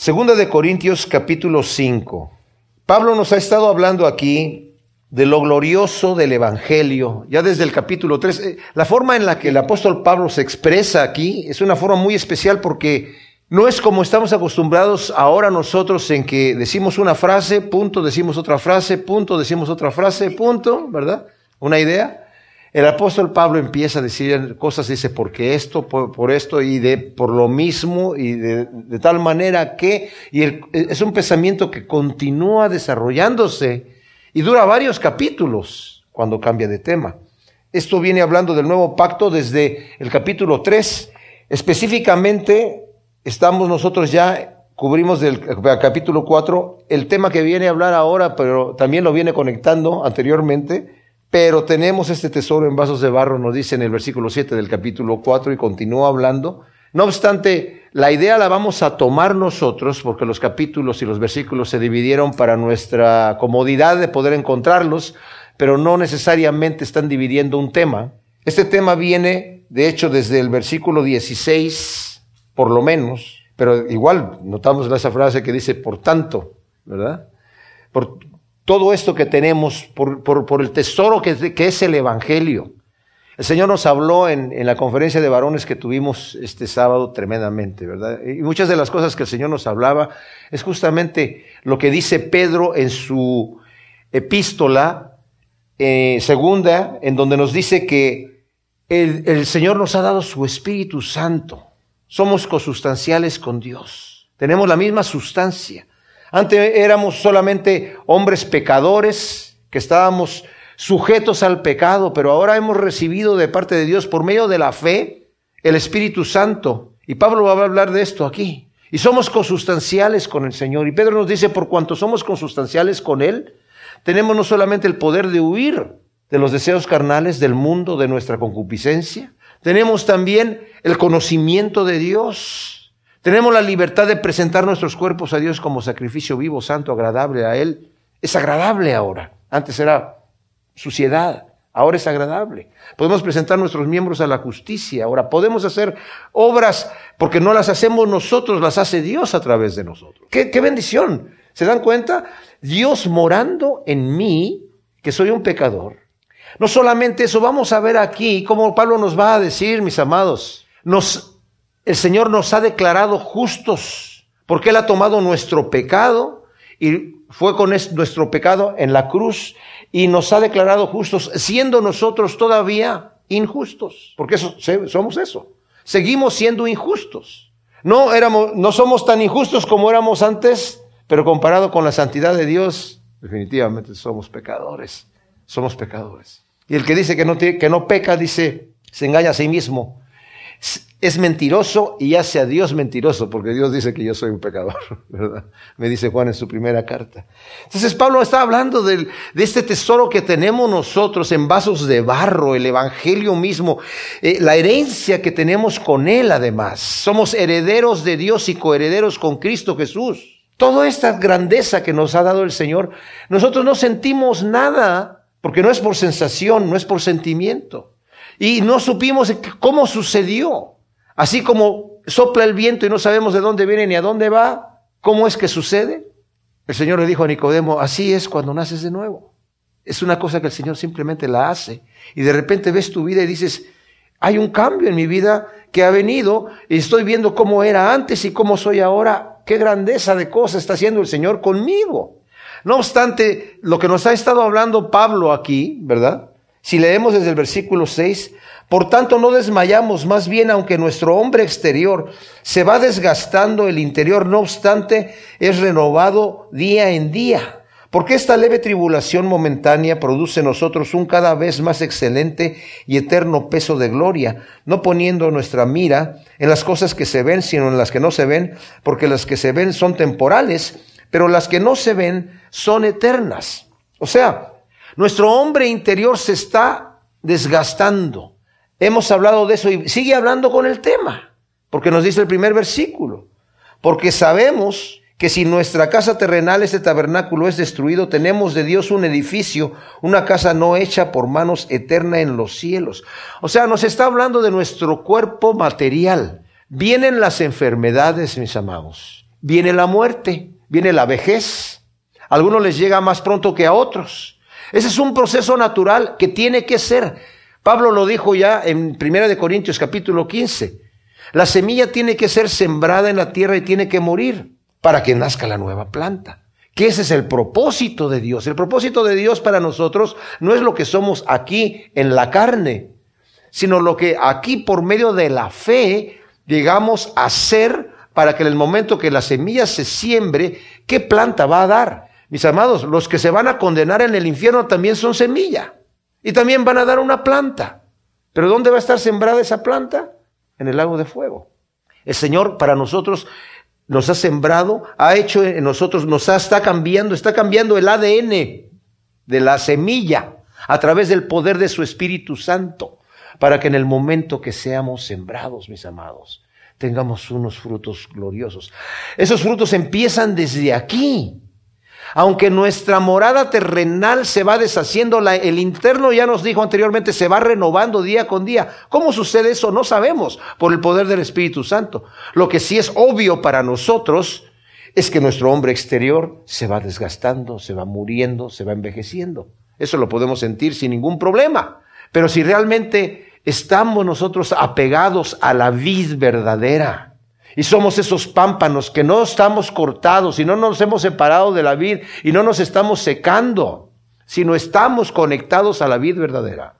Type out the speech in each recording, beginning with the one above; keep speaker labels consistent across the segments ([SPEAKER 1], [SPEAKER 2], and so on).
[SPEAKER 1] Segunda de Corintios capítulo 5. Pablo nos ha estado hablando aquí de lo glorioso del Evangelio, ya desde el capítulo 3. Eh, la forma en la que el apóstol Pablo se expresa aquí es una forma muy especial porque no es como estamos acostumbrados ahora nosotros en que decimos una frase, punto, decimos otra frase, punto, decimos otra frase, punto, ¿verdad? Una idea. El apóstol Pablo empieza a decir cosas, dice, porque esto, por, esto y de por lo mismo y de, tal manera que, y es un pensamiento que continúa desarrollándose y dura varios capítulos cuando cambia de tema. Esto viene hablando del nuevo pacto desde el capítulo 3. Específicamente, estamos nosotros ya, cubrimos del capítulo 4, el tema que viene a hablar ahora, pero también lo viene conectando anteriormente pero tenemos este tesoro en vasos de barro, nos dice en el versículo 7 del capítulo 4 y continúa hablando. No obstante, la idea la vamos a tomar nosotros porque los capítulos y los versículos se dividieron para nuestra comodidad de poder encontrarlos, pero no necesariamente están dividiendo un tema. Este tema viene, de hecho, desde el versículo 16, por lo menos, pero igual notamos esa frase que dice, por tanto, ¿verdad? Por, todo esto que tenemos por, por, el tesoro que, que, es el Evangelio. El Señor nos habló en, en, la conferencia de varones que tuvimos este sábado tremendamente, ¿verdad? Y muchas de las cosas que el Señor nos hablaba es justamente lo que dice Pedro en su epístola eh, segunda, en donde nos dice que el, el Señor nos ha dado su Espíritu Santo. Somos consustanciales con Dios. Tenemos la misma sustancia. Antes éramos solamente hombres pecadores que estábamos sujetos al pecado, pero ahora hemos recibido de parte de Dios por medio de la fe el Espíritu Santo. Y Pablo va a hablar de esto aquí. Y somos consustanciales con el Señor. Y Pedro nos dice, por cuanto somos consustanciales con Él, tenemos no solamente el poder de huir de los deseos carnales del mundo, de nuestra concupiscencia, tenemos también el conocimiento de Dios. Tenemos la libertad de presentar nuestros cuerpos a Dios como sacrificio vivo, santo, agradable a Él. Es agradable ahora. Antes era suciedad. Ahora es agradable. Podemos presentar nuestros miembros a la justicia. Ahora podemos hacer obras porque no las hacemos nosotros, las hace Dios a través de nosotros. ¿Qué, bendición? ¿Se dan cuenta? Dios morando en mí, que soy un pecador. No solamente eso, vamos a ver aquí como Pablo nos va a decir, mis amados, nos el Señor nos ha declarado justos, porque Él ha tomado nuestro pecado y fue con nuestro pecado en la cruz y nos ha declarado justos, siendo nosotros todavía injustos, porque somos eso. Seguimos siendo injustos. No éramos, no somos tan injustos como éramos antes, pero comparado con la santidad de Dios, definitivamente somos pecadores. Somos pecadores. Y el que dice que no, que no peca, dice, se engaña a sí mismo es mentiroso y hace a Dios mentiroso, porque Dios dice que yo soy un pecador, ¿verdad? Me dice Juan en su primera carta. Entonces Pablo está hablando de, de este tesoro que tenemos nosotros en vasos de barro, el Evangelio mismo, eh, la herencia que tenemos con Él además. Somos herederos de Dios y coherederos con Cristo Jesús. Toda esta grandeza que nos ha dado el Señor, nosotros no sentimos nada, porque no es por sensación, no es por sentimiento. Y no supimos cómo sucedió. Así como sopla el viento y no sabemos de dónde viene ni a dónde va, ¿cómo es que sucede? El Señor le dijo a Nicodemo, así es cuando naces de nuevo. Es una cosa que el Señor simplemente la hace. Y de repente ves tu vida y dices, hay un cambio en mi vida que ha venido y estoy viendo cómo era antes y cómo soy ahora. Qué grandeza de cosas está haciendo el Señor conmigo. No obstante, lo que nos ha estado hablando Pablo aquí, ¿verdad? Si leemos desde el versículo 6, por tanto, no desmayamos, más bien aunque nuestro hombre exterior se va desgastando, el interior, no obstante, es renovado día en día. Porque esta leve tribulación momentánea produce en nosotros un cada vez más excelente y eterno peso de gloria, no poniendo nuestra mira en las cosas que se ven, sino en las que no se ven, porque las que se ven son temporales, pero las que no se ven son eternas. O sea, nuestro hombre interior se está desgastando. Hemos hablado de eso y sigue hablando con el tema, porque nos dice el primer versículo, porque sabemos que si nuestra casa terrenal, este tabernáculo es destruido, tenemos de Dios un edificio, una casa no hecha por manos eterna en los cielos. O sea, nos está hablando de nuestro cuerpo material. Vienen las enfermedades, mis amados, viene la muerte, viene la vejez. Algunos les llega más pronto que a otros. Ese es un proceso natural que tiene que ser. Pablo lo dijo ya en 1 Corintios capítulo 15. La semilla tiene que ser sembrada en la tierra y tiene que morir para que nazca la nueva planta. Que ese es el propósito de Dios. El propósito de Dios para nosotros no es lo que somos aquí en la carne, sino lo que aquí por medio de la fe llegamos a ser para que en el momento que la semilla se siembre, ¿qué planta va a dar? Mis amados, los que se van a condenar en el infierno también son semilla y también van a dar una planta. Pero ¿dónde va a estar sembrada esa planta? En el lago de fuego. El Señor para nosotros nos ha sembrado, ha hecho en nosotros, nos está cambiando, está cambiando el ADN de la semilla a través del poder de su Espíritu Santo, para que en el momento que seamos sembrados, mis amados, tengamos unos frutos gloriosos. Esos frutos empiezan desde aquí. Aunque nuestra morada terrenal se va deshaciendo, el interno ya nos dijo anteriormente, se va renovando día con día. ¿Cómo sucede eso? No sabemos por el poder del Espíritu Santo. Lo que sí es obvio para nosotros es que nuestro hombre exterior se va desgastando, se va muriendo, se va envejeciendo. Eso lo podemos sentir sin ningún problema. Pero si realmente estamos nosotros apegados a la vid verdadera, y somos esos pámpanos que no estamos cortados y no nos hemos separado de la vid y no nos estamos secando, sino estamos conectados a la vid verdadera.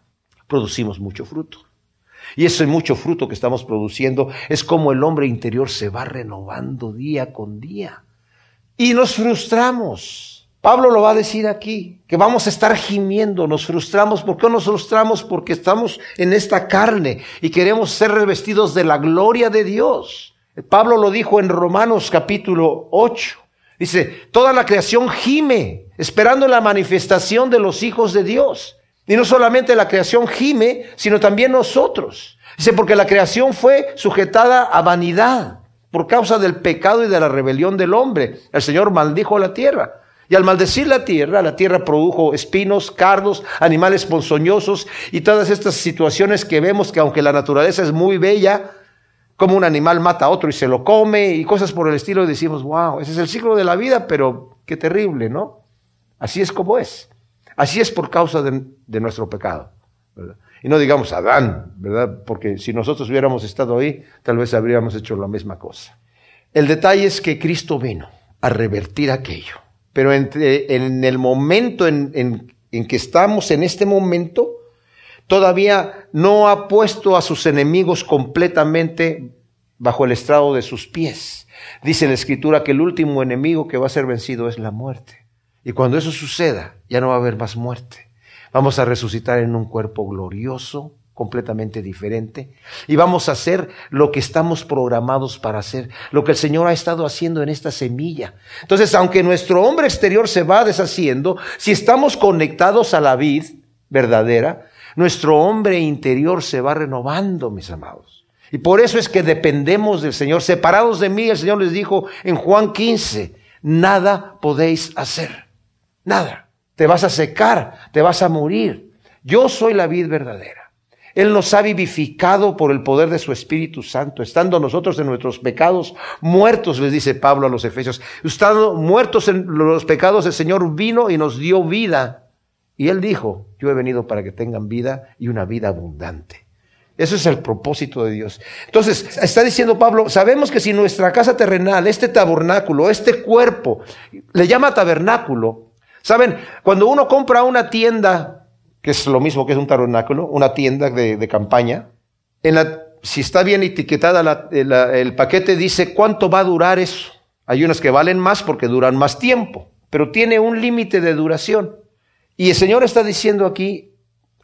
[SPEAKER 1] Producimos mucho fruto. Y ese mucho fruto que estamos produciendo es como el hombre interior se va renovando día con día. Y nos frustramos. Pablo lo va a decir aquí, que vamos a estar gimiendo, nos frustramos. ¿Por qué nos frustramos? Porque estamos en esta carne y queremos ser revestidos de la gloria de Dios. Pablo lo dijo en Romanos capítulo 8. Dice, toda la creación gime, esperando la manifestación de los hijos de Dios. Y no solamente la creación gime, sino también nosotros. Dice, porque la creación fue sujetada a vanidad por causa del pecado y de la rebelión del hombre. El Señor maldijo la tierra. Y al maldecir la tierra, la tierra produjo espinos, cardos, animales ponzoñosos y todas estas situaciones que vemos que aunque la naturaleza es muy bella, como un animal mata a otro y se lo come y cosas por el estilo, y decimos, wow, ese es el ciclo de la vida, pero qué terrible, ¿no? Así es como es. Así es por causa de, nuestro pecado. Y no digamos Adán, ¿verdad? Porque si nosotros hubiéramos estado ahí, tal vez habríamos hecho la misma cosa. El detalle es que Cristo vino a revertir aquello. Pero en el momento en, en que estamos, en este momento, todavía no ha puesto a sus enemigos completamente bajo el estrado de sus pies. Dice la escritura que el último enemigo que va a ser vencido es la muerte. Y cuando eso suceda, ya no va a haber más muerte. Vamos a resucitar en un cuerpo glorioso, completamente diferente, y vamos a hacer lo que estamos programados para hacer, lo que el Señor ha estado haciendo en esta semilla. Entonces, aunque nuestro hombre exterior se va deshaciendo, si estamos conectados a la vid verdadera, nuestro hombre interior se va renovando, mis amados. Y por eso es que dependemos del Señor. Separados de mí, el Señor les dijo en Juan 15, nada podéis hacer. Nada. Te vas a secar, te vas a morir. Yo soy la vid verdadera. Él nos ha vivificado por el poder de su Espíritu Santo, estando nosotros en nuestros pecados muertos, les dice Pablo a los Efesios. Estando muertos en los pecados, el Señor vino y nos dio vida. Y Él dijo, yo he venido para que tengan vida y una vida abundante. Eso es el propósito de Dios. Entonces, está diciendo Pablo, sabemos que si nuestra casa terrenal, este tabernáculo, este cuerpo, le llama tabernáculo, ¿saben? Cuando uno compra una tienda, que es lo mismo que es un tabernáculo, una tienda de, campaña, en la, si está bien etiquetada el paquete dice cuánto va a durar eso. Hay unas que valen más porque duran más tiempo, pero tiene un límite de duración. Y el Señor está diciendo aquí,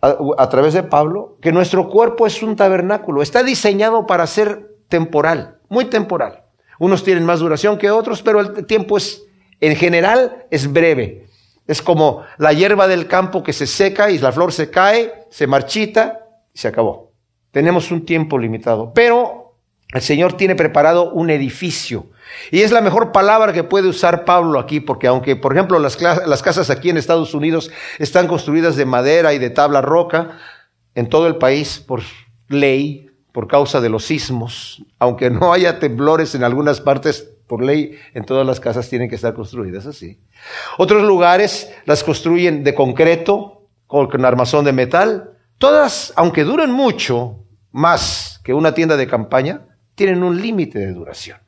[SPEAKER 1] a, través de Pablo, que nuestro cuerpo es un tabernáculo, está diseñado para ser temporal, muy temporal. Unos tienen más duración que otros, pero el tiempo es, en general, es breve. Es como la hierba del campo que se seca y la flor se cae, se marchita y se acabó. Tenemos un tiempo limitado, pero el Señor tiene preparado un edificio y es la mejor palabra que puede usar Pablo aquí, porque aunque, por ejemplo, las, casas aquí en Estados Unidos están construidas de madera y de tabla roca, en todo el país, por ley, por causa de los sismos, aunque no haya temblores en algunas partes, por ley en todas las casas tienen que estar construidas así. Otros lugares las construyen de concreto, con armazón de metal. Todas, aunque duren mucho, más que una tienda de campaña, tienen un límite de duración.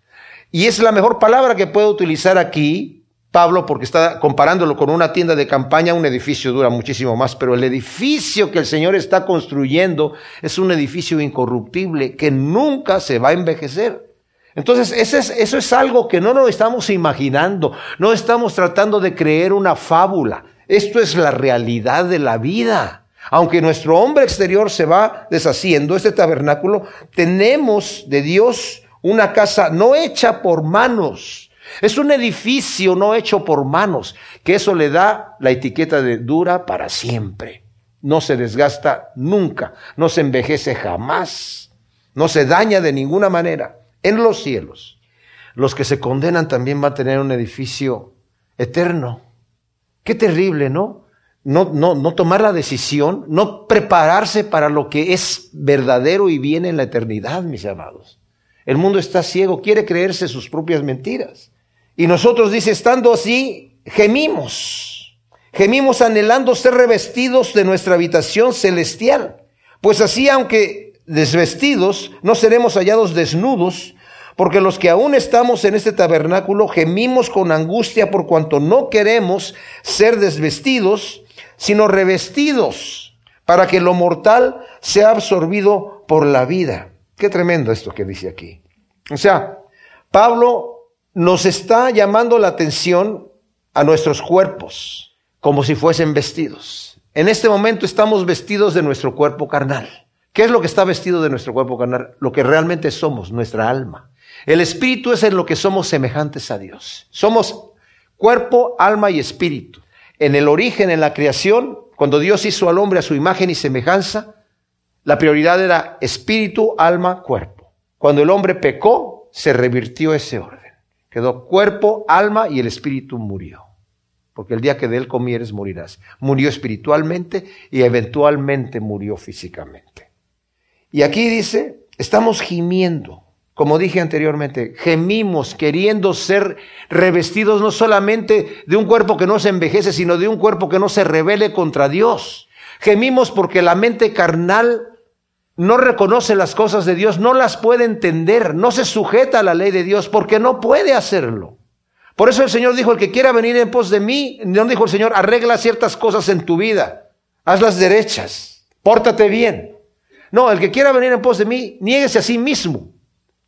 [SPEAKER 1] Y es la mejor palabra que puedo utilizar aquí Pablo porque está comparándolo con una tienda de campaña, un edificio dura muchísimo más, pero el edificio que el Señor está construyendo es un edificio incorruptible que nunca se va a envejecer. Entonces, eso es algo que no nos estamos imaginando, no estamos tratando de creer una fábula. Esto es la realidad de la vida. Aunque nuestro hombre exterior se va deshaciendo, este tabernáculo, tenemos de Dios una casa no hecha por manos, es un edificio no hecho por manos, que eso le da la etiqueta de dura para siempre. No se desgasta nunca, no se envejece jamás, no se daña de ninguna manera. En los cielos, los que se condenan también van a tener un edificio eterno. Qué terrible, ¿no? No, no, no tomar la decisión, no prepararse para lo que es verdadero y viene en la eternidad, mis amados. El mundo está ciego, quiere creerse sus propias mentiras. Y nosotros, dice, estando así, gemimos. Gemimos anhelando ser revestidos de nuestra habitación celestial. Pues así, aunque desvestidos, no seremos hallados desnudos, porque los que aún estamos en este tabernáculo gemimos con angustia por cuanto no queremos ser desvestidos, sino revestidos, para que lo mortal sea absorbido por la vida. Qué tremendo esto que dice aquí. O sea, Pablo nos está llamando la atención a nuestros cuerpos como si fuesen vestidos. En este momento estamos vestidos de nuestro cuerpo carnal. ¿Qué es lo que está vestido de nuestro cuerpo carnal? Lo que realmente somos, nuestra alma. El espíritu es en lo que somos semejantes a Dios. Somos cuerpo, alma y espíritu. En el origen, en la creación, cuando Dios hizo al hombre a su imagen y semejanza, la prioridad era espíritu, alma, cuerpo. Cuando el hombre pecó, se revirtió ese orden. Quedó cuerpo, alma y el espíritu murió. Porque el día que de él comieres morirás. Murió espiritualmente y eventualmente murió físicamente. Y aquí dice, estamos gimiendo. Como dije anteriormente, gemimos queriendo ser revestidos no solamente de un cuerpo que no se envejece, sino de un cuerpo que no se revele contra Dios. Gemimos porque la mente carnal no reconoce las cosas de Dios, no las puede entender, no se sujeta a la ley de Dios porque no puede hacerlo. Por eso el Señor dijo, el que quiera venir en pos de mí, no dijo el Señor, arregla ciertas cosas en tu vida, hazlas derechas, pórtate bien. No, el que quiera venir en pos de mí, niéguese a sí mismo.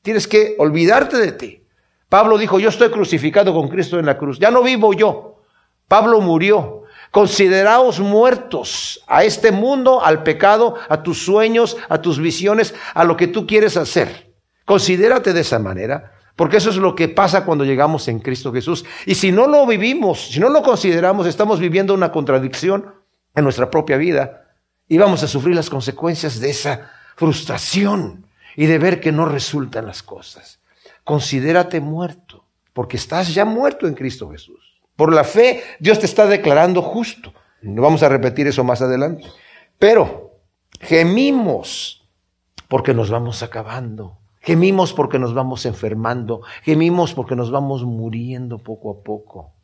[SPEAKER 1] Tienes que olvidarte de ti. Pablo dijo, yo estoy crucificado con Cristo en la cruz. Ya no vivo yo. Pablo murió. Consideraos muertos a este mundo, al pecado, a tus sueños, a tus visiones, a lo que tú quieres hacer. Considérate de esa manera, porque eso es lo que pasa cuando llegamos en Cristo Jesús. Y si no lo vivimos, si no lo consideramos, estamos viviendo una contradicción en nuestra propia vida y vamos a sufrir las consecuencias de esa frustración y de ver que no resultan las cosas. Considérate muerto, porque estás ya muerto en Cristo Jesús. Por la fe, Dios te está declarando justo. Vamos a repetir eso más adelante. Pero gemimos porque nos vamos acabando. Gemimos porque nos vamos enfermando. Gemimos porque nos vamos muriendo poco a poco.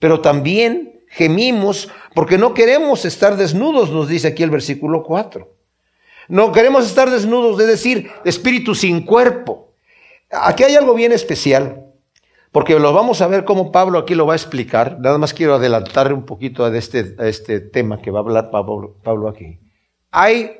[SPEAKER 1] Pero también gemimos porque no queremos estar desnudos, nos dice aquí el versículo 4. No queremos estar desnudos, es decir, espíritu sin cuerpo. Aquí hay algo bien especial. Porque lo vamos a ver cómo Pablo aquí lo va a explicar. Nada más quiero adelantar un poquito a este, este tema que va a hablar Pablo, Pablo aquí. Hay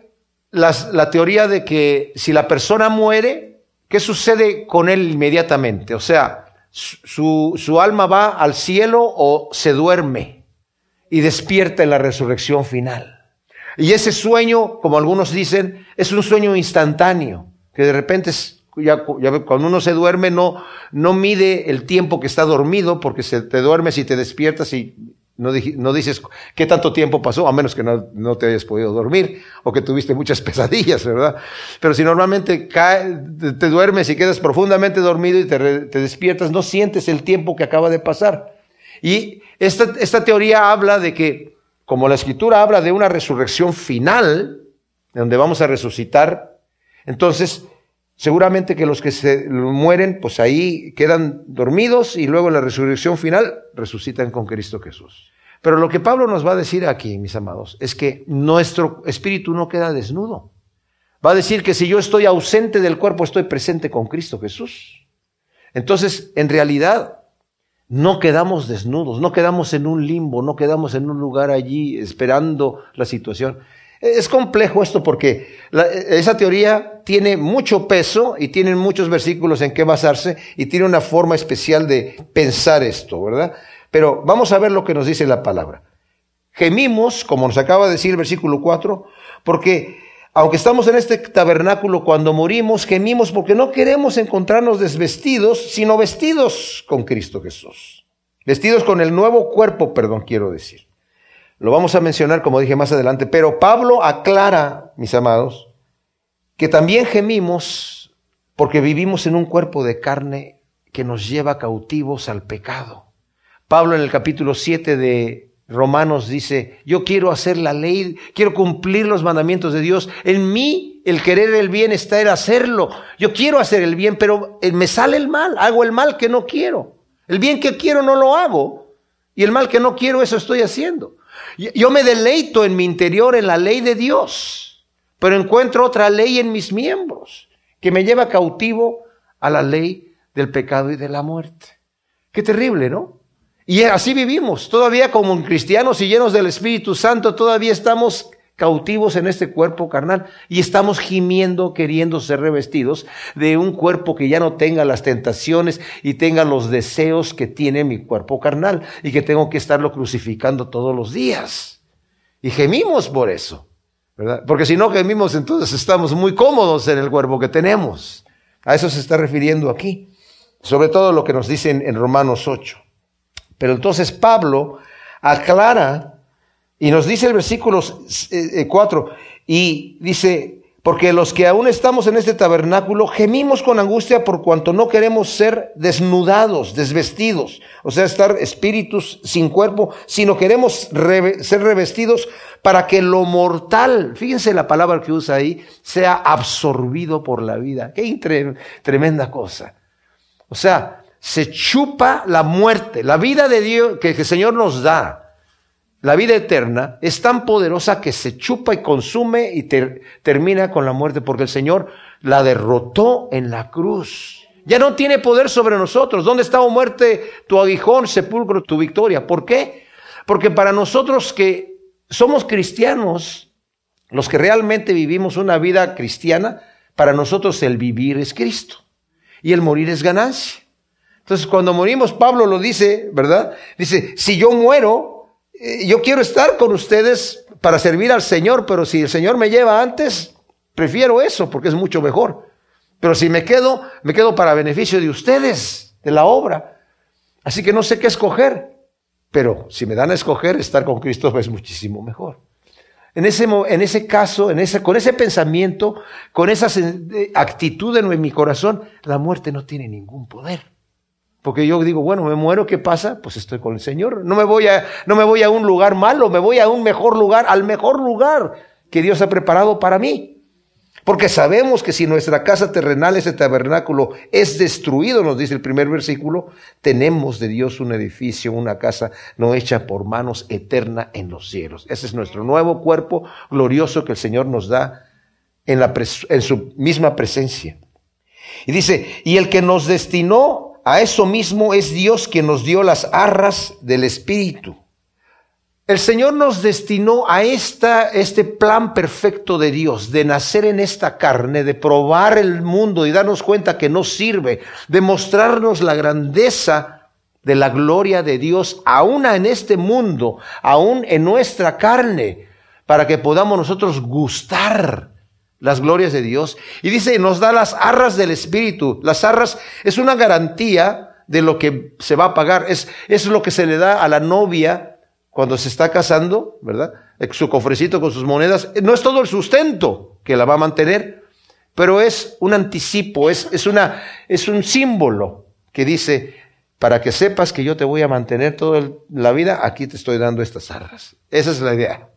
[SPEAKER 1] la teoría de que si la persona muere, ¿qué sucede con él inmediatamente? O sea, su, su alma va al cielo o se duerme y despierta en la resurrección final. Y ese sueño, como algunos dicen, es un sueño instantáneo, que de repente es ya, cuando uno se duerme no, no mide el tiempo que está dormido porque se te duermes y te despiertas y no, no dices qué tanto tiempo pasó, a menos que no, no, te hayas podido dormir o que tuviste muchas pesadillas, ¿verdad? Pero si normalmente cae, te, duermes y quedas profundamente dormido y te, te, despiertas, no sientes el tiempo que acaba de pasar. Y esta, esta teoría habla de que, como la escritura habla de una resurrección final, donde vamos a resucitar, entonces Seguramente que los que se mueren, pues ahí quedan dormidos y luego en la resurrección final resucitan con Cristo Jesús. Pero lo que Pablo nos va a decir aquí, mis amados, es que nuestro espíritu no queda desnudo. Va a decir que si yo estoy ausente del cuerpo, estoy presente con Cristo Jesús. Entonces, en realidad, no quedamos desnudos, no quedamos en un limbo, no quedamos en un lugar allí esperando la situación. Es complejo esto porque esa teoría tiene mucho peso y tiene muchos versículos en que basarse y tiene una forma especial de pensar esto, ¿verdad? Pero vamos a ver lo que nos dice la palabra. Gemimos, como nos acaba de decir el versículo 4, porque aunque estamos en este tabernáculo, cuando morimos, gemimos porque no queremos encontrarnos desvestidos, sino vestidos con Cristo Jesús. Vestidos con el nuevo cuerpo, perdón, quiero decir. Lo vamos a mencionar, como dije más adelante, pero Pablo aclara, mis amados, que también gemimos porque vivimos en un cuerpo de carne que nos lleva cautivos al pecado. Pablo en el capítulo 7 de Romanos dice, yo quiero hacer la ley, quiero cumplir los mandamientos de Dios. En mí el querer el bien está en hacerlo. Yo quiero hacer el bien, pero eh, me sale el mal, hago el mal que no quiero. El bien que quiero no lo hago. Y el mal que no quiero, eso estoy haciendo. Yo me deleito en mi interior en la ley de Dios, pero encuentro otra ley en mis miembros que me lleva cautivo a la ley del pecado y de la muerte. Qué terrible, ¿no? Y así vivimos, todavía como cristianos y llenos del Espíritu Santo, todavía estamos cautivos en este cuerpo carnal y estamos gimiendo queriendo ser revestidos de un cuerpo que ya no tenga las tentaciones y tenga los deseos que tiene mi cuerpo carnal y que tengo que estarlo crucificando todos los días. Y gemimos por eso, ¿verdad? Porque si no gemimos entonces estamos muy cómodos en el cuerpo que tenemos. A eso se está refiriendo aquí. Sobre todo lo que nos dicen en Romanos 8. Pero entonces Pablo aclara y nos dice el versículo 4 eh, y dice, porque los que aún estamos en este tabernáculo gemimos con angustia por cuanto no queremos ser desnudados, desvestidos, o sea, estar espíritus sin cuerpo, sino queremos ser revestidos para que lo mortal, fíjense la palabra que usa ahí, sea absorbido por la vida. Qué tremenda cosa. O sea, se chupa la muerte. La vida de Dios que el Señor nos da, la vida eterna, es tan poderosa que se chupa y consume y termina con la muerte, porque el Señor la derrotó en la cruz. Ya no tiene poder sobre nosotros. ¿Dónde está, muerte, tu aguijón, sepulcro, tu victoria? ¿Por qué? Porque para nosotros que somos cristianos, los que realmente vivimos una vida cristiana, para nosotros el vivir es Cristo y el morir es ganancia. Entonces, cuando morimos, Pablo lo dice, ¿verdad? Dice, si yo muero, eh, yo quiero estar con ustedes para servir al Señor, pero si el Señor me lleva antes, prefiero eso porque es mucho mejor. Pero si me quedo, me quedo para beneficio de ustedes, de la obra. Así que no sé qué escoger, pero si me dan a escoger, estar con Cristo es muchísimo mejor. En ese, en ese caso, en ese, con ese pensamiento, con esa actitud en mi corazón, la muerte no tiene ningún poder. Porque yo digo, bueno, me muero, ¿qué pasa? Pues estoy con el Señor. No me voy a, no me voy a un lugar malo, me voy a un mejor lugar, al mejor lugar que Dios ha preparado para mí. Porque sabemos que si nuestra casa terrenal, ese tabernáculo, es destruido, nos dice el primer versículo, tenemos de Dios un edificio, una casa no hecha por manos eterna en los cielos. Ese es nuestro nuevo cuerpo glorioso que el Señor nos da en, la en su misma presencia. Y dice, y el que nos destinó a eso mismo es Dios quien nos dio las arras del Espíritu. El Señor nos destinó a esta, este plan perfecto de Dios, de nacer en esta carne, de probar el mundo y darnos cuenta que no sirve, de mostrarnos la grandeza de la gloria de Dios, aún en este mundo, aún en nuestra carne, para que podamos nosotros gustar las glorias de Dios. Y dice, nos da las arras del Espíritu. Las arras es una garantía de lo que se va a pagar. Es, es lo que se le da a la novia cuando se está casando, ¿verdad? Su cofrecito con sus monedas. No es todo el sustento que la va a mantener, pero es un anticipo, es, es, una, es un símbolo que dice, para que sepas que yo te voy a mantener toda la vida, aquí te estoy dando estas arras. Esa es la idea.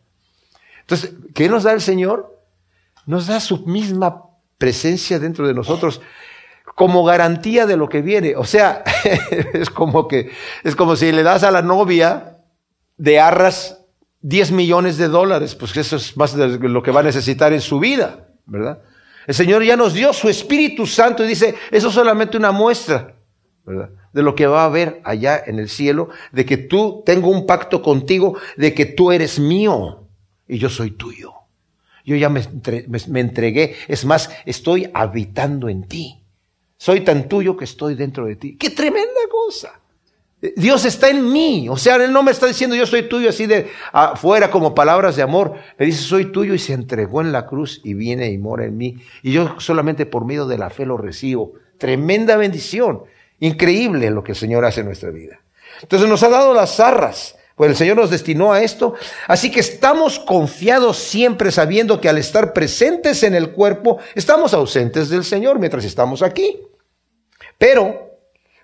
[SPEAKER 1] Entonces, ¿qué nos da el Señor? Nos da su misma presencia dentro de nosotros como garantía de lo que viene. O sea, es como que, es como si le das a la novia de arras 10 millones de dólares, pues eso es más de lo que va a necesitar en su vida, ¿verdad? El Señor ya nos dio su Espíritu Santo y dice, eso es solamente una muestra, ¿verdad? De lo que va a haber allá en el cielo, de que tú tengo un pacto contigo, de que tú eres mío y yo soy tuyo. Yo ya me, entregué, es más, estoy habitando en ti. Soy tan tuyo que estoy dentro de ti. ¡Qué tremenda cosa! Dios está en mí. O sea, Él no me está diciendo yo soy tuyo así de afuera como palabras de amor. Me dice soy tuyo y se entregó en la cruz y viene y mora en mí. Y yo solamente por medio de la fe lo recibo. Tremenda bendición. Increíble lo que el Señor hace en nuestra vida. Entonces nos ha dado las zarras. Pues el Señor nos destinó a esto. Así que estamos confiados siempre sabiendo que al estar presentes en el cuerpo, estamos ausentes del Señor mientras estamos aquí. Pero,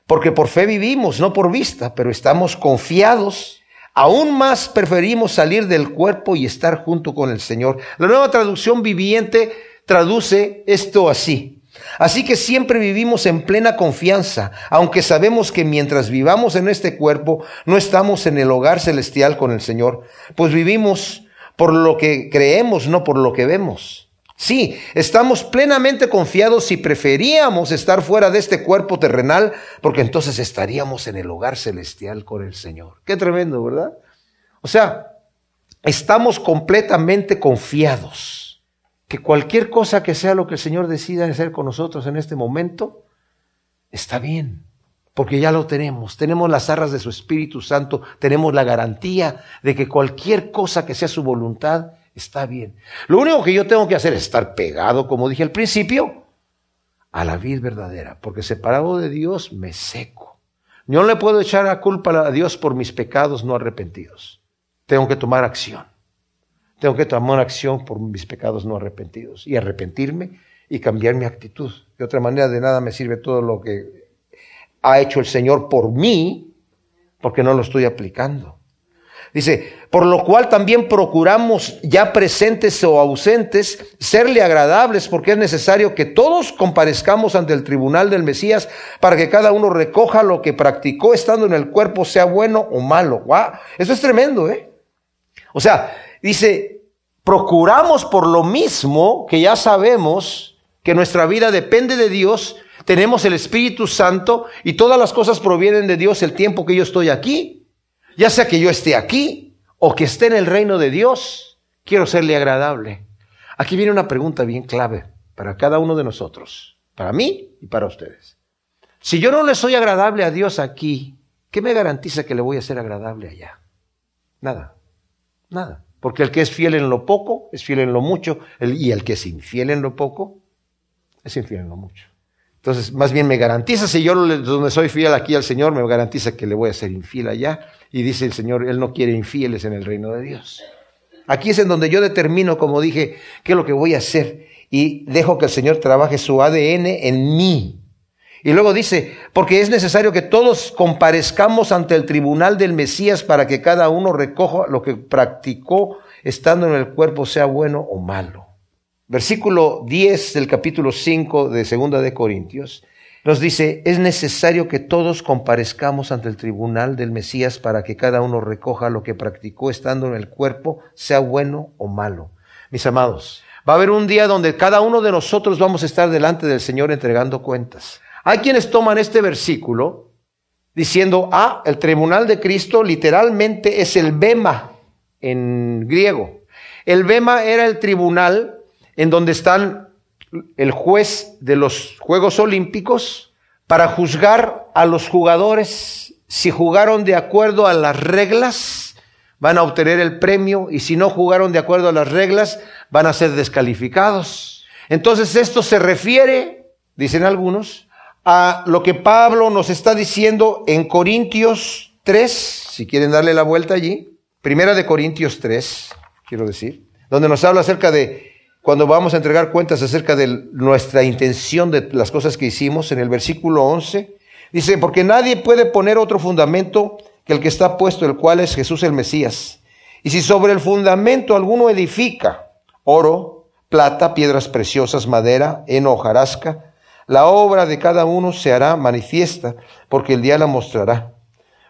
[SPEAKER 1] porque por fe vivimos, no por vista, pero estamos confiados, aún más preferimos salir del cuerpo y estar junto con el Señor. La nueva traducción viviente traduce esto así. Así que siempre vivimos en plena confianza, aunque sabemos que mientras vivamos en este cuerpo, no estamos en el hogar celestial con el Señor, pues vivimos por lo que creemos, no por lo que vemos. Sí, estamos plenamente confiados si preferíamos estar fuera de este cuerpo terrenal, porque entonces estaríamos en el hogar celestial con el Señor. Qué tremendo, ¿verdad? O sea, estamos completamente confiados que cualquier cosa que sea lo que el Señor decida hacer con nosotros en este momento, está bien, porque ya lo tenemos, tenemos las arras de su Espíritu Santo, tenemos la garantía de que cualquier cosa que sea su voluntad está bien. Lo único que yo tengo que hacer es estar pegado, como dije al principio, a la vida verdadera, porque separado de Dios me seco. Yo no le puedo echar la culpa a Dios por mis pecados no arrepentidos. Tengo que tomar acción. Tengo que tomar acción por mis pecados no arrepentidos y arrepentirme y cambiar mi actitud. De otra manera, de nada me sirve todo lo que ha hecho el Señor por mí, porque no lo estoy aplicando. Dice, por lo cual también procuramos, ya presentes o ausentes, serle agradables, porque es necesario que todos comparezcamos ante el tribunal del Mesías para que cada uno recoja lo que practicó estando en el cuerpo, sea bueno o malo. ¡Wow! Eso es tremendo, ¿eh? O sea, Dice, procuramos por lo mismo que ya sabemos que nuestra vida depende de Dios, tenemos el Espíritu Santo y todas las cosas provienen de Dios el tiempo que yo estoy aquí. Ya sea que yo esté aquí o que esté en el reino de Dios, quiero serle agradable. Aquí viene una pregunta bien clave para cada uno de nosotros, para mí y para ustedes. Si yo no le soy agradable a Dios aquí, ¿qué me garantiza que le voy a ser agradable allá? Nada, nada. Porque el que es fiel en lo poco, es fiel en lo mucho, y el que es infiel en lo poco, es infiel en lo mucho. Entonces, más bien me garantiza, si yo donde soy fiel aquí al Señor, me garantiza que le voy a ser infiel allá. Y dice el Señor, Él no quiere infieles en el reino de Dios. Aquí es en donde yo determino, como dije, qué es lo que voy a hacer. Y dejo que el Señor trabaje su ADN en mí. Y luego dice, porque es necesario que todos comparezcamos ante el tribunal del Mesías para que cada uno recoja lo que practicó estando en el cuerpo, sea bueno o malo. Versículo 10 del capítulo 5 de Segunda de Corintios nos dice, es necesario que todos comparezcamos ante el tribunal del Mesías para que cada uno recoja lo que practicó estando en el cuerpo, sea bueno o malo. Mis amados, va a haber un día donde cada uno de nosotros vamos a estar delante del Señor entregando cuentas. Hay quienes toman este versículo diciendo, ah, el tribunal de Cristo literalmente es el Bema en griego. El Bema era el tribunal en donde están el juez de los Juegos Olímpicos para juzgar a los jugadores. Si jugaron de acuerdo a las reglas, van a obtener el premio y si no jugaron de acuerdo a las reglas, van a ser descalificados. Entonces esto se refiere, dicen algunos, a lo que Pablo nos está diciendo en Corintios 3, si quieren darle la vuelta allí, primera de Corintios 3, quiero decir, donde nos habla acerca de cuando vamos a entregar cuentas acerca de nuestra intención de las cosas que hicimos, en el versículo 11, dice, porque nadie puede poner otro fundamento que el que está puesto, el cual es Jesús el Mesías. Y si sobre el fundamento alguno edifica oro, plata, piedras preciosas, madera, heno, hojarasca. La obra de cada uno se hará manifiesta, porque el día la mostrará.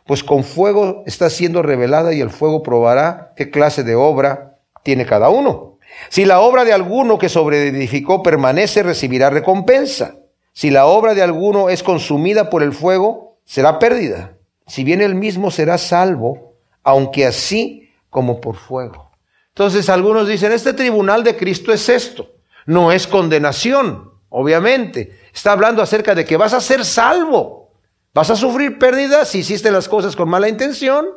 [SPEAKER 1] Pues con fuego está siendo revelada y el fuego probará qué clase de obra tiene cada uno. Si la obra de alguno que sobreedificó permanece, recibirá recompensa. Si la obra de alguno es consumida por el fuego, será pérdida. Si bien él mismo será salvo, aunque así como por fuego. Entonces algunos dicen, este tribunal de Cristo es esto. No es condenación, obviamente. Está hablando acerca de que vas a ser salvo. Vas a sufrir pérdida si hiciste las cosas con mala intención.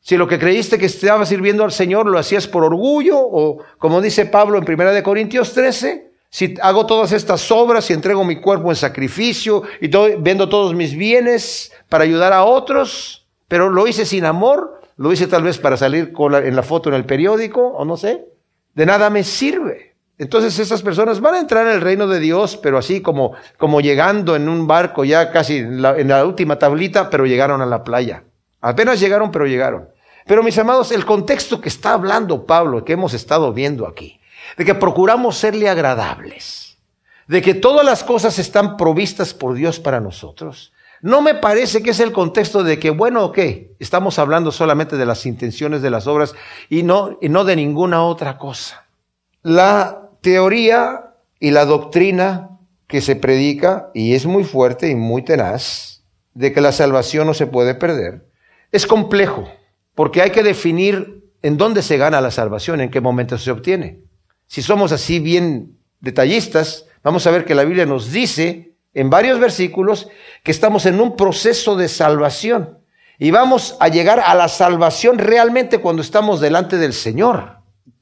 [SPEAKER 1] Si lo que creíste que estaba sirviendo al Señor lo hacías por orgullo, o como dice Pablo en 1 Corintios 13, si hago todas estas obras y entrego mi cuerpo en sacrificio y vendo todos mis bienes para ayudar a otros, pero lo hice sin amor, lo hice tal vez para salir en la foto en el periódico, o no sé, de nada me sirve. Entonces esas personas van a entrar en el reino de Dios, pero así como, como llegando en un barco ya casi en la, en la última tablita, pero llegaron a la playa. Apenas llegaron, pero llegaron. Pero mis amados, el contexto que está hablando Pablo, que hemos estado viendo aquí, de que procuramos serle agradables, de que todas las cosas están provistas por Dios para nosotros, no me parece que es el contexto de que, bueno, ok, estamos hablando solamente de las intenciones de las obras y no, y no de ninguna otra cosa. La teoría y la doctrina que se predica, y es muy fuerte y muy tenaz, de que la salvación no se puede perder, es complejo, porque hay que definir en dónde se gana la salvación, en qué momento se obtiene. Si somos así bien detallistas, vamos a ver que la Biblia nos dice en varios versículos que estamos en un proceso de salvación y vamos a llegar a la salvación realmente cuando estamos delante del Señor.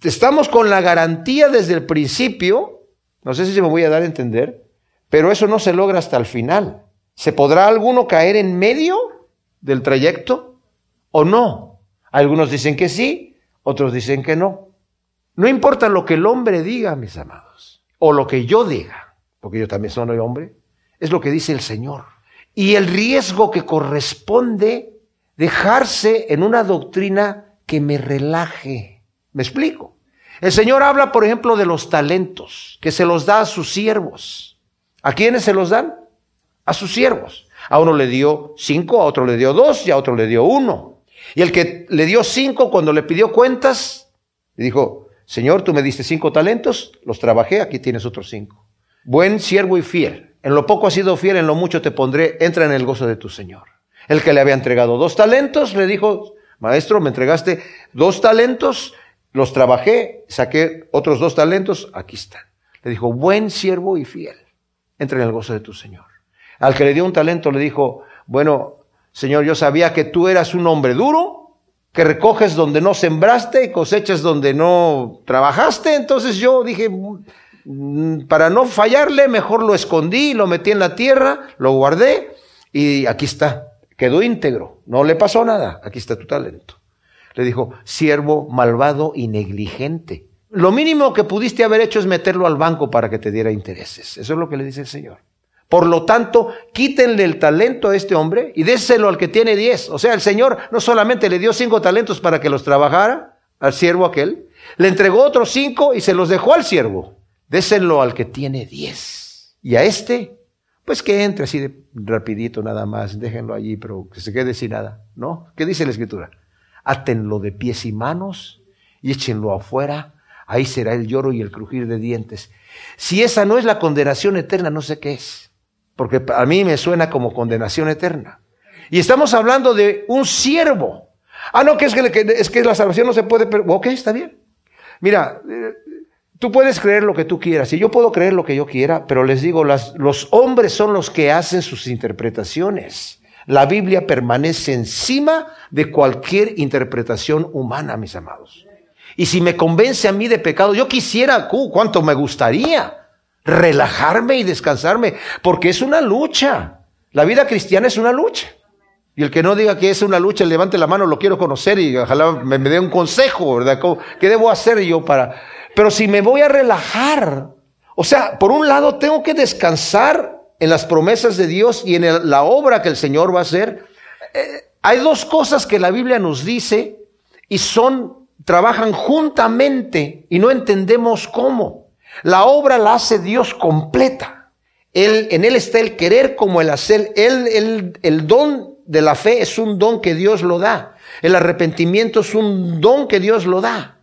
[SPEAKER 1] Estamos con la garantía desde el principio, no sé si se me voy a dar a entender, pero eso no se logra hasta el final. ¿Se podrá alguno caer en medio del trayecto o no? Algunos dicen que sí, otros dicen que no. No importa lo que el hombre diga, mis amados, o lo que yo diga, porque yo también soy hombre, es lo que dice el Señor. Y el riesgo que corresponde dejarse en una doctrina que me relaje. ¿Me explico? El Señor habla, por ejemplo, de los talentos, que se los da a sus siervos. ¿A quiénes se los dan? A sus siervos. A uno le dio cinco, a otro le dio dos y a otro le dio uno. Y el que le dio cinco, cuando le pidió cuentas, le dijo, Señor, tú me diste cinco talentos, los trabajé, aquí tienes otros cinco. Buen siervo y fiel. En lo poco has sido fiel, en lo mucho te pondré, entra en el gozo de tu Señor. El que le había entregado dos talentos le dijo, maestro, me entregaste dos talentos, los trabajé, saqué otros dos talentos, aquí están. Le dijo, buen siervo y fiel, entra en el gozo de tu Señor. Al que le dio un talento le dijo, bueno, Señor, yo sabía que tú eras un hombre duro, que recoges donde no sembraste y cosechas donde no trabajaste, entonces yo dije, Mm, para no fallarle, mejor lo escondí, lo metí en la tierra, lo guardé y aquí está. Quedó íntegro, no le pasó nada, aquí está tu talento. Le dijo, siervo malvado y negligente. Lo mínimo que pudiste haber hecho es meterlo al banco para que te diera intereses. Eso es lo que le dice el Señor. Por lo tanto, quítenle el talento a este hombre y déselo al que tiene diez. O sea, el Señor no solamente le dio cinco talentos para que los trabajara al siervo aquel, le entregó otros cinco y se los dejó al siervo. Déselo al que tiene diez. Y a este, pues que entre así de rapidito nada más, déjenlo allí, pero que se quede sin nada. ¿No? ¿Qué dice la escritura? Átenlo de pies y manos y échenlo afuera. Ahí será el lloro y el crujir de dientes. Si esa no es la condenación eterna, no sé qué es. Porque a mí me suena como condenación eterna. Y estamos hablando de un siervo. Ah, no, que es que, es que la salvación no se puede... Ok, está bien. Mira, Tú puedes creer lo que tú quieras y yo puedo creer lo que yo quiera, pero les digo, los hombres son los que hacen sus interpretaciones. La Biblia permanece encima de cualquier interpretación humana, mis amados. Y si me convence a mí de pecado, yo quisiera, cuánto me gustaría relajarme y descansarme, porque es una lucha. La vida cristiana es una lucha. Y el que no diga que es una lucha, levante la mano, lo quiero conocer y ojalá me, me dé un consejo, ¿verdad? ¿Qué debo hacer yo para, pero si me voy a relajar, o sea, por un lado tengo que descansar en las promesas de Dios y en la obra que el Señor va a hacer. Eh, hay dos cosas que la Biblia nos dice y son, trabajan juntamente y no entendemos cómo. La obra la hace Dios completa. Él, en Él está el querer como el hacer. Él, el, el don de la fe es un don que Dios lo da. El arrepentimiento es un don que Dios lo da.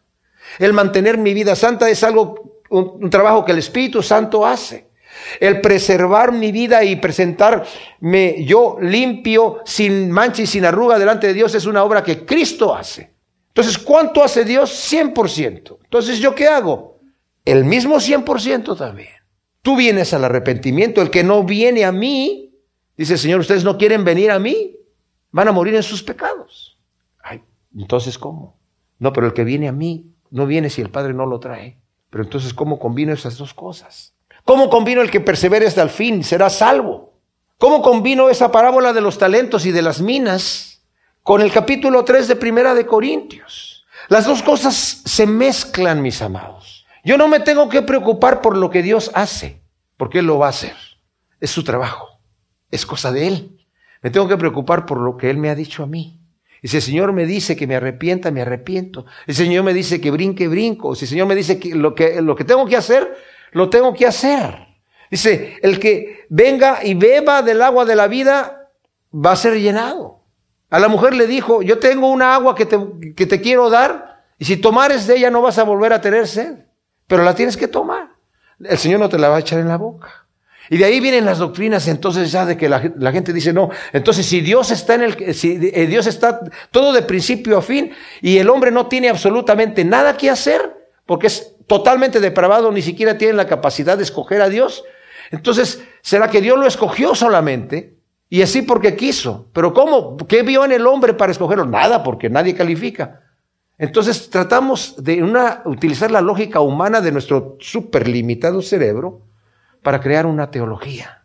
[SPEAKER 1] El mantener mi vida santa es algo, un trabajo que el Espíritu Santo hace. El preservar mi vida y presentarme yo limpio, sin mancha y sin arruga delante de Dios es una obra que Cristo hace. Entonces, ¿cuánto hace Dios? 100%. Entonces, ¿yo qué hago? El mismo 100% también. Tú vienes al arrepentimiento, el que no viene a mí, dice Señor, ustedes no quieren venir a mí, van a morir en sus pecados. Ay, entonces, ¿cómo? No, pero el que viene a mí no viene si el Padre no lo trae. Pero entonces, ¿cómo combino esas dos cosas? ¿Cómo combino el que persevere hasta el fin? Será salvo. ¿Cómo combino esa parábola de los talentos y de las minas con el capítulo 3 de Primera de Corintios? Las dos cosas se mezclan, mis amados. Yo no me tengo que preocupar por lo que Dios hace, porque Él lo va a hacer. Es su trabajo, es cosa de Él. Me tengo que preocupar por lo que Él me ha dicho a mí. Y si el Señor me dice que me arrepienta, me arrepiento. El Señor me dice que brinque, brinco. Si el Señor me dice que lo que, lo que tengo que hacer, lo tengo que hacer. Dice, el que venga y beba del agua de la vida va a ser llenado. A la mujer le dijo, yo tengo una agua que te, que te quiero dar y si tomares de ella no vas a volver a tener sed, pero la tienes que tomar. El Señor no te la va a echar en la boca. Y de ahí vienen las doctrinas entonces ya de que la, la, gente dice, no, entonces si Dios está en el, si eh, Dios está todo de principio a fin y el hombre no tiene absolutamente nada que hacer, porque es totalmente depravado, ni siquiera tiene la capacidad de escoger a Dios, entonces, ¿será que Dios lo escogió solamente? Y así porque quiso. Pero ¿cómo? ¿Qué vio en el hombre para escogerlo? Nada, porque nadie califica. Entonces tratamos de una, utilizar la lógica humana de nuestro superlimitado cerebro para crear una teología.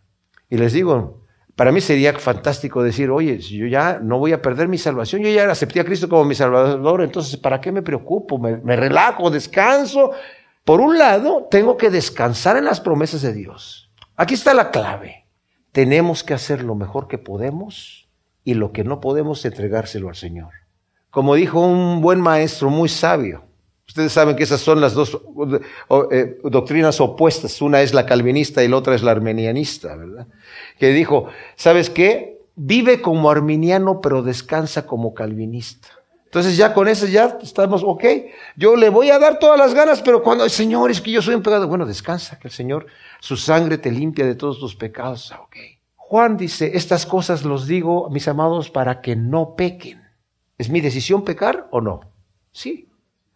[SPEAKER 1] Y les digo, para mí sería fantástico decir, oye, yo ya no voy a perder mi salvación, yo ya acepté a Cristo como mi salvador, entonces ¿para qué me preocupo? Me, relajo, descanso. Por un lado, tengo que descansar en las promesas de Dios. Aquí está la clave. Tenemos que hacer lo mejor que podemos y lo que no podemos entregárselo al Señor. Como dijo un buen maestro muy sabio, ustedes saben que esas son las dos eh, doctrinas opuestas, una es la calvinista y la otra es la armenianista, ¿verdad? Que dijo, ¿sabes qué? Vive como arminiano pero descansa como calvinista. Entonces ya con eso ya estamos, ok, yo le voy a dar todas las ganas, pero cuando, Señor, es que yo soy un pecado, bueno, descansa, que el Señor, su sangre te limpia de todos tus pecados, ah, ok. Juan dice, estas cosas los digo, mis amados, para que no pequen. ¿Es mi decisión pecar o no? Sí.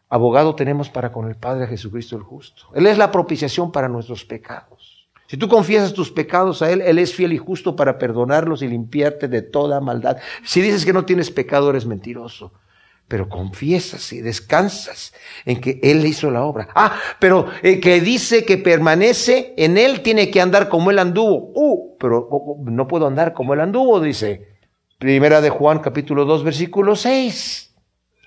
[SPEAKER 1] Abogado tenemos para con el Padre Jesucristo el justo. Él es la propiciación para nuestros pecados. Si tú confiesas tus pecados a Él, Él es fiel y justo para perdonarlos y limpiarte de toda maldad. Si dices que no tienes pecado, eres mentiroso pero confiesas y descansas en que Él hizo la obra. Ah, pero el que dice que permanece en Él tiene que andar como Él anduvo. Uh, pero no puedo andar como Él anduvo, dice. Primera de Juan capítulo 2 versículo 6.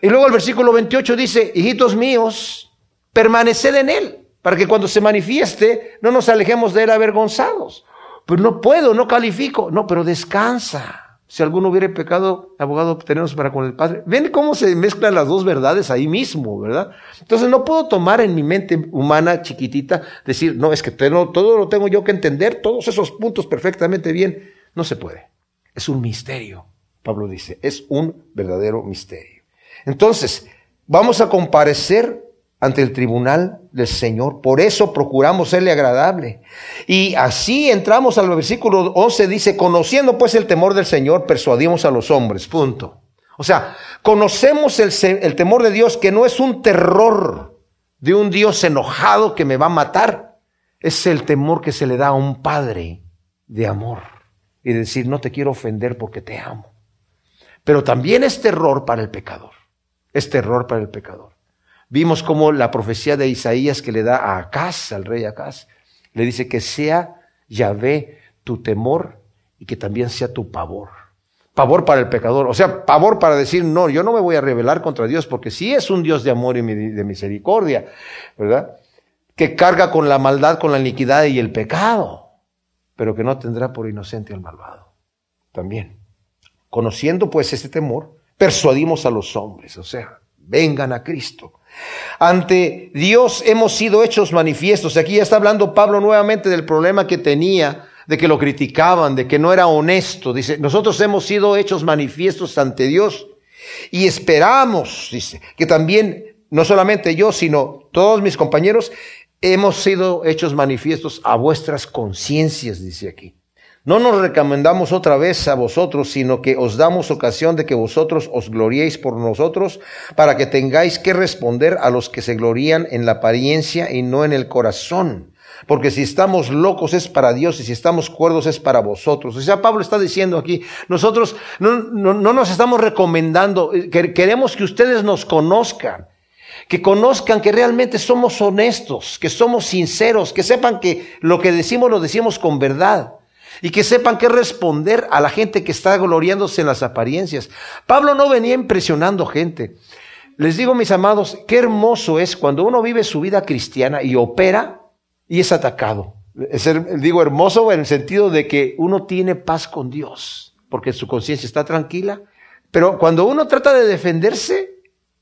[SPEAKER 1] Y luego el versículo 28 dice, hijitos míos, permaneced en Él, para que cuando se manifieste no nos alejemos de Él avergonzados. Pero no puedo, no califico. No, pero descansa. Si alguno hubiera pecado, abogado tenemos para con el Padre. Ven cómo se mezclan las dos verdades ahí mismo, ¿verdad? Entonces no puedo tomar en mi mente humana chiquitita, decir, no, es que todo lo tengo yo que entender, todos esos puntos perfectamente bien. No se puede. Es un misterio, Pablo dice, es un verdadero misterio. Entonces, vamos a comparecer ante el tribunal del Señor. Por eso procuramos serle agradable. Y así entramos al versículo 11, dice, conociendo pues el temor del Señor, persuadimos a los hombres. Punto. O sea, conocemos el, el temor de Dios que no es un terror de un Dios enojado que me va a matar. Es el temor que se le da a un padre de amor. Y decir, no te quiero ofender porque te amo. Pero también es terror para el pecador. Es terror para el pecador. Vimos como la profecía de Isaías que le da a Acaz, al rey Acaz, le dice que sea Yahvé tu temor y que también sea tu pavor. Pavor para el pecador, o sea, pavor para decir, no, yo no me voy a rebelar contra Dios porque sí es un Dios de amor y de misericordia, ¿verdad? Que carga con la maldad, con la iniquidad y el pecado, pero que no tendrá por inocente al malvado. También. Conociendo pues este temor, persuadimos a los hombres, o sea, vengan a Cristo. Ante Dios hemos sido hechos manifiestos. Aquí ya está hablando Pablo nuevamente del problema que tenía, de que lo criticaban, de que no era honesto. Dice, nosotros hemos sido hechos manifiestos ante Dios y esperamos, dice, que también, no solamente yo, sino todos mis compañeros, hemos sido hechos manifiestos a vuestras conciencias, dice aquí. No nos recomendamos otra vez a vosotros, sino que os damos ocasión de que vosotros os gloriéis por nosotros, para que tengáis que responder a los que se glorían en la apariencia y no en el corazón. Porque si estamos locos es para Dios y si estamos cuerdos es para vosotros. O sea, Pablo está diciendo aquí, nosotros no, no, no nos estamos recomendando, eh, queremos que ustedes nos conozcan que conozcan que realmente somos honestos, que somos sinceros, que sepan que lo que decimos lo decimos con verdad y que sepan qué responder a la gente que está gloriándose en las apariencias. Pablo no venía impresionando gente. Les digo, mis amados, qué hermoso es cuando uno vive su vida cristiana y opera y es atacado. Es, digo hermoso en el sentido de que uno tiene paz con Dios, porque su conciencia está tranquila. Pero cuando uno trata de defenderse,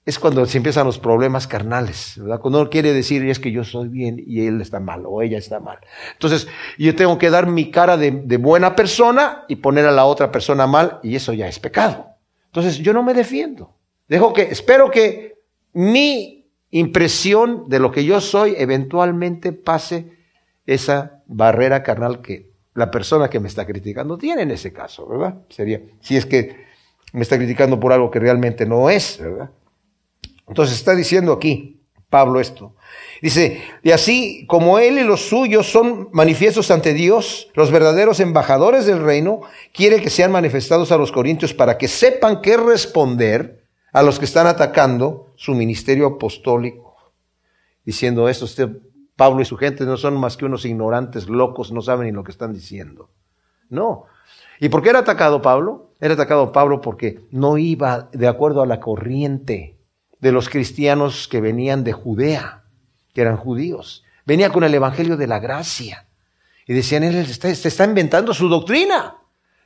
[SPEAKER 1] es cuando se empiezan los problemas carnales, ¿verdad? Cuando uno quiere decir, es que yo soy bien y él está mal o ella está mal. Entonces, yo tengo que dar mi cara de, de, buena persona y poner a la otra persona mal y eso ya es pecado. Entonces, yo no me defiendo. Dejo que, espero que mi impresión de lo que yo soy eventualmente pase esa barrera carnal que la persona que me está criticando tiene en ese caso, ¿verdad? Sería, si es que me está criticando por algo que realmente no es, ¿verdad? Entonces está diciendo aquí Pablo esto. Dice, y así como él y los suyos son manifiestos ante Dios, los verdaderos embajadores del reino, quiere que sean manifestados a los corintios para que sepan qué responder a los que están atacando su ministerio apostólico. Diciendo esto, usted, Pablo y su gente no son más que unos ignorantes, locos, no saben ni lo que están diciendo. No. ¿Y por qué era atacado Pablo? Era atacado Pablo porque no iba de acuerdo a la corriente de los cristianos que venían de Judea, que eran judíos. Venía con el Evangelio de la gracia. Y decían, él está, está inventando su doctrina.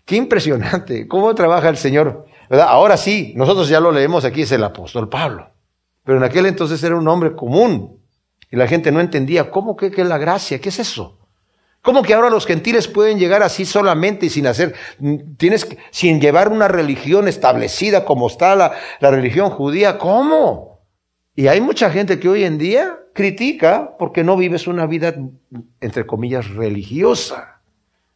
[SPEAKER 1] Qué impresionante. ¿Cómo trabaja el Señor? ¿Verdad? Ahora sí, nosotros ya lo leemos aquí, es el apóstol Pablo. Pero en aquel entonces era un hombre común. Y la gente no entendía, ¿cómo que, la gracia? ¿Qué es eso? ¿Cómo que ahora los gentiles pueden llegar así solamente y sin hacer, tienes, sin llevar una religión establecida como está la, la religión judía? ¿Cómo? Y hay mucha gente que hoy en día critica porque no vives una vida, entre comillas, religiosa,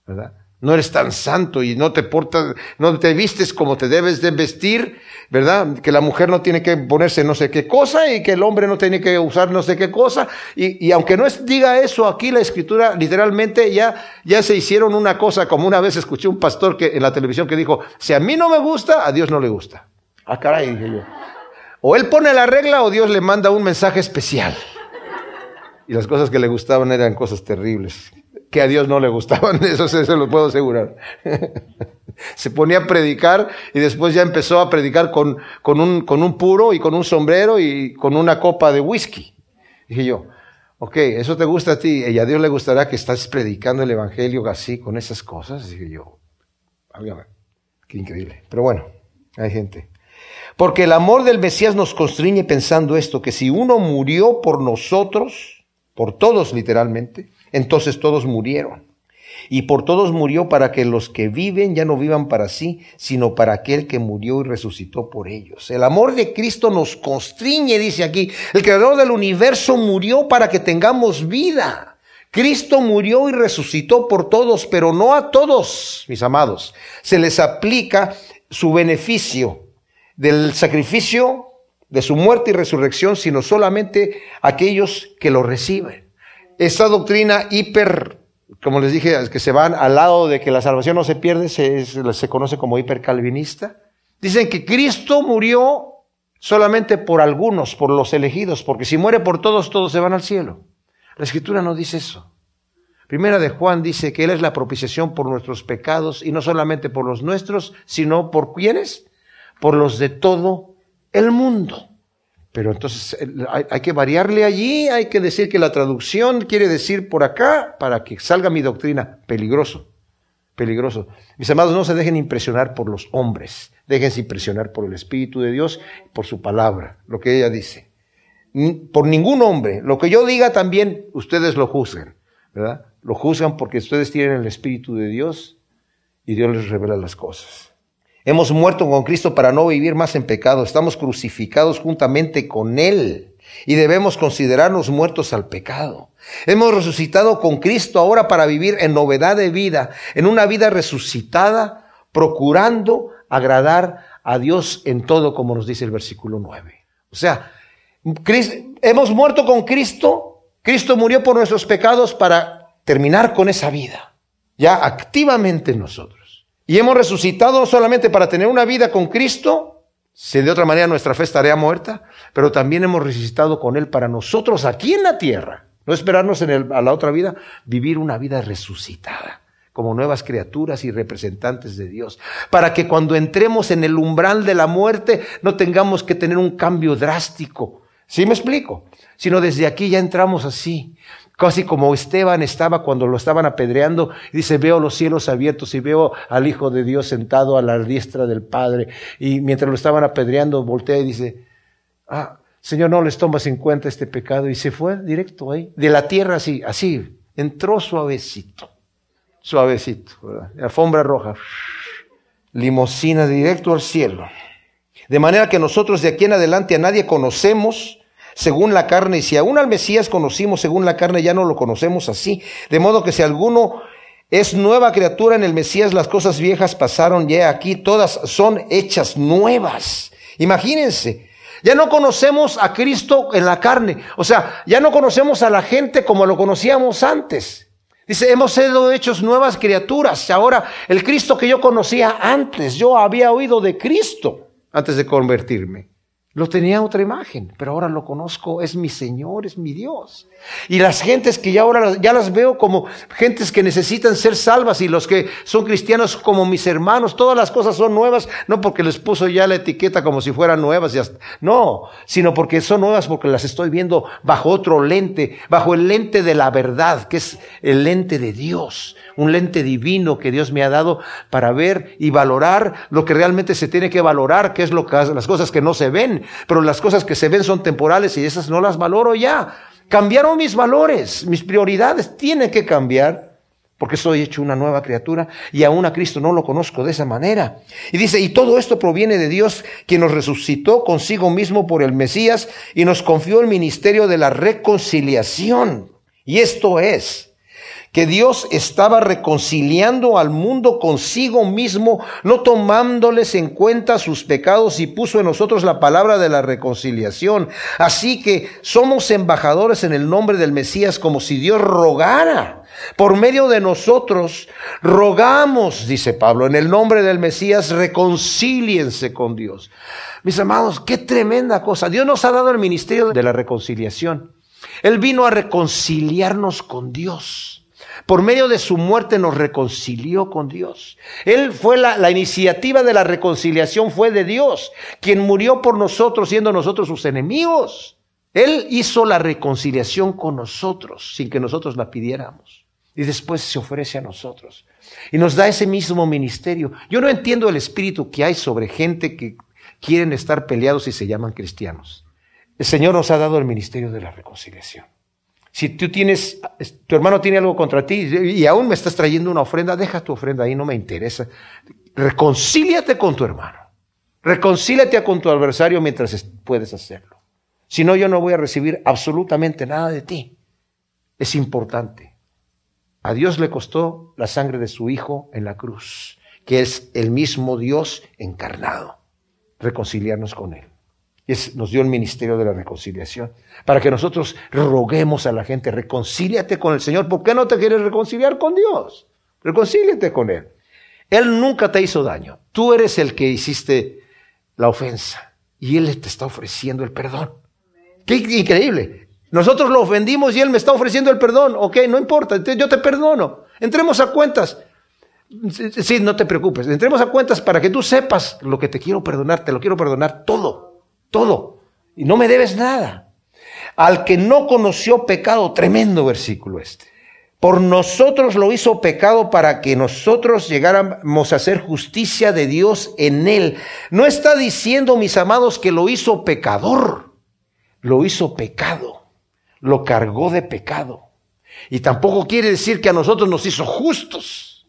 [SPEAKER 1] ¿verdad? No eres tan santo y no te portas, no te vistes como te debes de vestir, ¿verdad? Que la mujer no tiene que ponerse no sé qué cosa y que el hombre no tiene que usar no sé qué cosa. Y, y aunque no es, diga eso aquí, la escritura literalmente ya, ya se hicieron una cosa, como una vez escuché un pastor que, en la televisión que dijo, si a mí no me gusta, a Dios no le gusta. Ah, caray, dije yo. O él pone la regla o Dios le manda un mensaje especial. Y las cosas que le gustaban eran cosas terribles que a Dios no le gustaban, eso se, lo puedo asegurar. se ponía a predicar y después ya empezó a predicar con, con, un, con un puro y con un sombrero y con una copa de whisky. Dije yo, ok, eso te gusta a ti y a Dios le gustará que estás predicando el Evangelio así, con esas cosas. Dije yo, qué increíble. Pero bueno, hay gente. Porque el amor del Mesías nos constriñe pensando esto, que si uno murió por nosotros, por todos literalmente, entonces todos murieron. Y por todos murió para que los que viven ya no vivan para sí, sino para aquel que murió y resucitó por ellos. El amor de Cristo nos constriñe, dice aquí. El creador del universo murió para que tengamos vida. Cristo murió y resucitó por todos, pero no a todos, mis amados. Se les aplica su beneficio del sacrificio de su muerte y resurrección, sino solamente a aquellos que lo reciben esta doctrina hiper, como les dije, que se van al lado de que la salvación no se pierde, se, conoce como hipercalvinista. Dicen que Cristo murió solamente por algunos, por los elegidos, porque si muere por todos, todos se van al cielo. La escritura no dice eso. Primera de Juan dice que Él es la propiciación por nuestros pecados y no solamente por los nuestros, sino por quiénes? Por los de todo el mundo. Pero entonces hay, que variarle allí, hay que decir que la traducción quiere decir por acá para que salga mi doctrina peligroso. peligroso. Mis amados, no se dejen impresionar por los hombres, déjense impresionar por el Espíritu de Dios, por su palabra, lo que ella dice. Por ningún hombre, lo que yo diga también, ustedes lo juzgan, ¿verdad? Lo juzgan porque ustedes tienen el Espíritu de Dios y Dios les revela las cosas. Hemos muerto con Cristo para no vivir más en pecado, estamos crucificados juntamente con Él y debemos considerarnos muertos al pecado. Hemos resucitado con Cristo ahora para vivir en novedad de vida, en una vida resucitada, procurando agradar a Dios en todo, como nos dice el versículo 9. O sea, hemos muerto con Cristo, Cristo murió por nuestros pecados para terminar con esa vida, ya activamente nosotros. Y hemos resucitado solamente para tener una vida con Cristo, si de otra manera nuestra fe estaría muerta, pero también hemos resucitado con Él para nosotros aquí en la tierra no esperarnos en a la otra vida, vivir una vida resucitada como nuevas criaturas y representantes de Dios, para que cuando entremos en el umbral de la muerte no tengamos que tener un cambio drástico. ¿Sí me explico? Sino desde aquí ya entramos así, casi como Esteban estaba cuando lo estaban apedreando, dice, veo los cielos abiertos y veo al Hijo de Dios sentado a la diestra del Padre, y mientras lo estaban apedreando, voltea y dice, ah, Señor, no les tomas en cuenta este pecado. Y se fue directo ahí, de la tierra así, así, entró suavecito, suavecito, alfombra roja, limosina directo al cielo. De manera que nosotros de aquí en adelante a nadie conocemos según la carne, y si aún al Mesías conocimos según la carne, ya no lo conocemos así. De modo que si alguno es nueva criatura en el Mesías, las cosas viejas pasaron ya aquí, todas son hechas nuevas. Imagínense, ya no conocemos a Cristo en la carne. O sea, ya no conocemos a la gente como lo conocíamos antes. Dice, hemos sido hechos nuevas criaturas. Ahora, el Cristo que yo conocía antes, yo había oído de Cristo antes de convertirme. Lo tenía otra imagen, pero ahora lo conozco, es mi Señor, es mi Dios. Y las gentes que ya ahora ya las veo como gentes que necesitan ser salvas y los que son cristianos como mis hermanos, todas las cosas son nuevas, no porque les puso ya la etiqueta como si fueran nuevas, no, sino porque son nuevas porque las estoy viendo bajo otro lente, bajo el lente de la verdad, que es el lente de Dios, un lente divino que Dios me ha dado para ver y valorar lo que realmente se tiene que valorar, que es lo que, las cosas que no se ven pero las cosas que se ven son temporales y esas no las valoro ya. Cambiaron mis valores, mis prioridades tienen que cambiar porque soy hecho una nueva criatura y aún a Cristo no lo conozco de esa manera. Y dice, y todo esto proviene de Dios, quien nos resucitó consigo mismo por el Mesías y nos confió el ministerio de la reconciliación. Y esto es, que Dios estaba reconciliando al mundo consigo mismo, no tomándoles en cuenta sus pecados y puso en nosotros la palabra de la reconciliación. Así que somos embajadores en el nombre del Mesías como si Dios rogara. Por medio de nosotros rogamos, dice Pablo, en el nombre del Mesías, reconcíliense con Dios. Mis amados, qué tremenda cosa. Dios nos ha dado el ministerio de la reconciliación. Él vino a reconciliarnos con Dios. Por medio de su muerte nos reconcilió con Dios. Él fue la, la, iniciativa de la reconciliación fue de Dios, quien murió por nosotros siendo nosotros sus enemigos. Él hizo la reconciliación con nosotros sin que nosotros la pidiéramos. Y después se ofrece a nosotros. Y nos da ese mismo ministerio. Yo no entiendo el espíritu que hay sobre gente que quieren estar peleados y se llaman cristianos. El Señor nos ha dado el ministerio de la reconciliación. Si tú tienes, tu hermano tiene algo contra ti y aún me estás trayendo una ofrenda, deja tu ofrenda ahí, no me interesa. Reconcíliate con tu hermano. Reconcíliate con tu adversario mientras puedes hacerlo. Si no, yo no voy a recibir absolutamente nada de ti. Es importante. A Dios le costó la sangre de su Hijo en la cruz, que es el mismo Dios encarnado. Reconciliarnos con Él nos dio el ministerio de la reconciliación, para que nosotros roguemos a la gente, reconcíliate con el Señor. ¿Por qué no te quieres reconciliar con Dios? Reconcíliate con Él. Él nunca te hizo daño. Tú eres el que hiciste la ofensa y Él te está ofreciendo el perdón. Qué increíble. Nosotros lo ofendimos y Él me está ofreciendo el perdón. Ok, no importa, yo te perdono. Entremos a cuentas. Sí, no te preocupes. Entremos a cuentas para que tú sepas lo que te quiero perdonar. Te lo quiero perdonar todo todo. Y no me debes nada. Al que no conoció pecado, tremendo versículo este. por nosotros lo hizo pecado para que nosotros llegáramos a hacer justicia de Dios en él. No está diciendo, mis amados, que lo hizo pecador. Lo hizo pecado. Lo cargó de pecado. Y tampoco quiere decir que a nosotros nos hizo justos.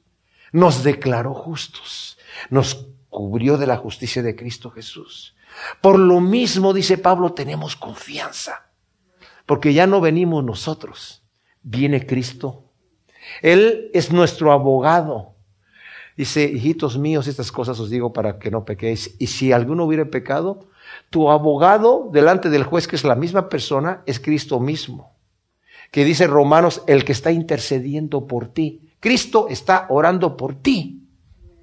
[SPEAKER 1] Nos declaró justos. Nos cubrió de la justicia de Cristo Jesús. Por lo mismo, dice Pablo, tenemos confianza. Porque ya no venimos nosotros viene Cristo. Él es nuestro abogado. Dice, hijitos míos, estas cosas os digo para que no pequéis. Y si alguno hubiera pecado, tu abogado delante del juez, que es la misma persona, es Cristo mismo. Que dice Romanos, el que está intercediendo por ti. Cristo está orando por ti.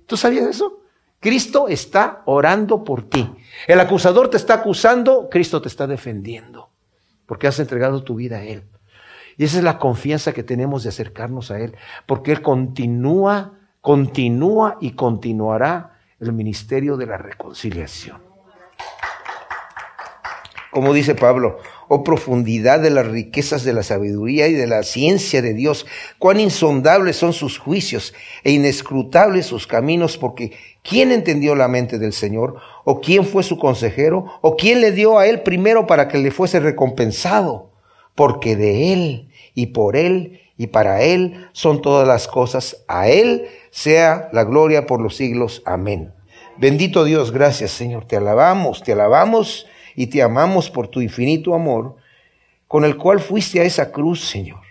[SPEAKER 1] ¿Tú sabías eso? Cristo está orando por ti. El acusador te está acusando, Cristo te está defendiendo. Porque has entregado tu vida a Él. Y esa es la confianza que tenemos de acercarnos a Él, porque Él continúa, continúa y continuará el ministerio de la reconciliación. Como dice Pablo, oh profundidad de las riquezas de la sabiduría y de la ciencia de Dios, cuán insondables son sus juicios e inescrutables sus caminos, porque ¿quién entendió la mente del Señor? ¿O quién fue su consejero? ¿O quién le dio a él primero para que le fuese recompensado? Porque de él y por Él y para Él son todas las cosas. A Él sea la gloria por los siglos. Amén. Bendito Dios, gracias Señor. Te alabamos, te alabamos y te amamos por tu infinito amor con el cual fuiste a esa cruz, Señor.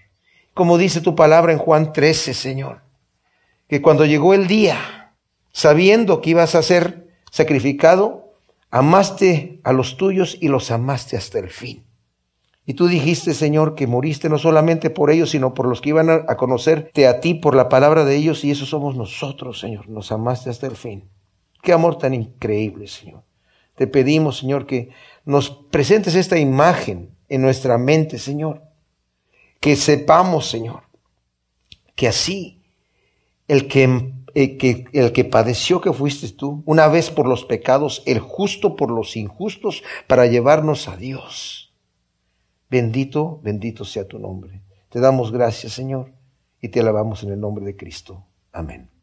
[SPEAKER 1] Como dice tu palabra en Juan 13, Señor, que cuando llegó el día, sabiendo que ibas a ser sacrificado, amaste a los tuyos y los amaste hasta el fin. Y tú dijiste, Señor, que moriste no solamente por ellos, sino por los que iban a, conocerte a ti por la palabra de ellos, y eso somos nosotros, Señor. Nos amaste hasta el fin. Qué amor tan increíble, Señor. Te pedimos, Señor, que nos presentes esta imagen en nuestra mente, Señor. Que sepamos, Señor, que así el que, eh, que, el que padeció que fuiste tú, una vez por los pecados, el justo por los injustos, para llevarnos a Dios Bendito, bendito sea tu nombre. Te damos gracias, Señor, y te alabamos en el nombre de Cristo. Amén.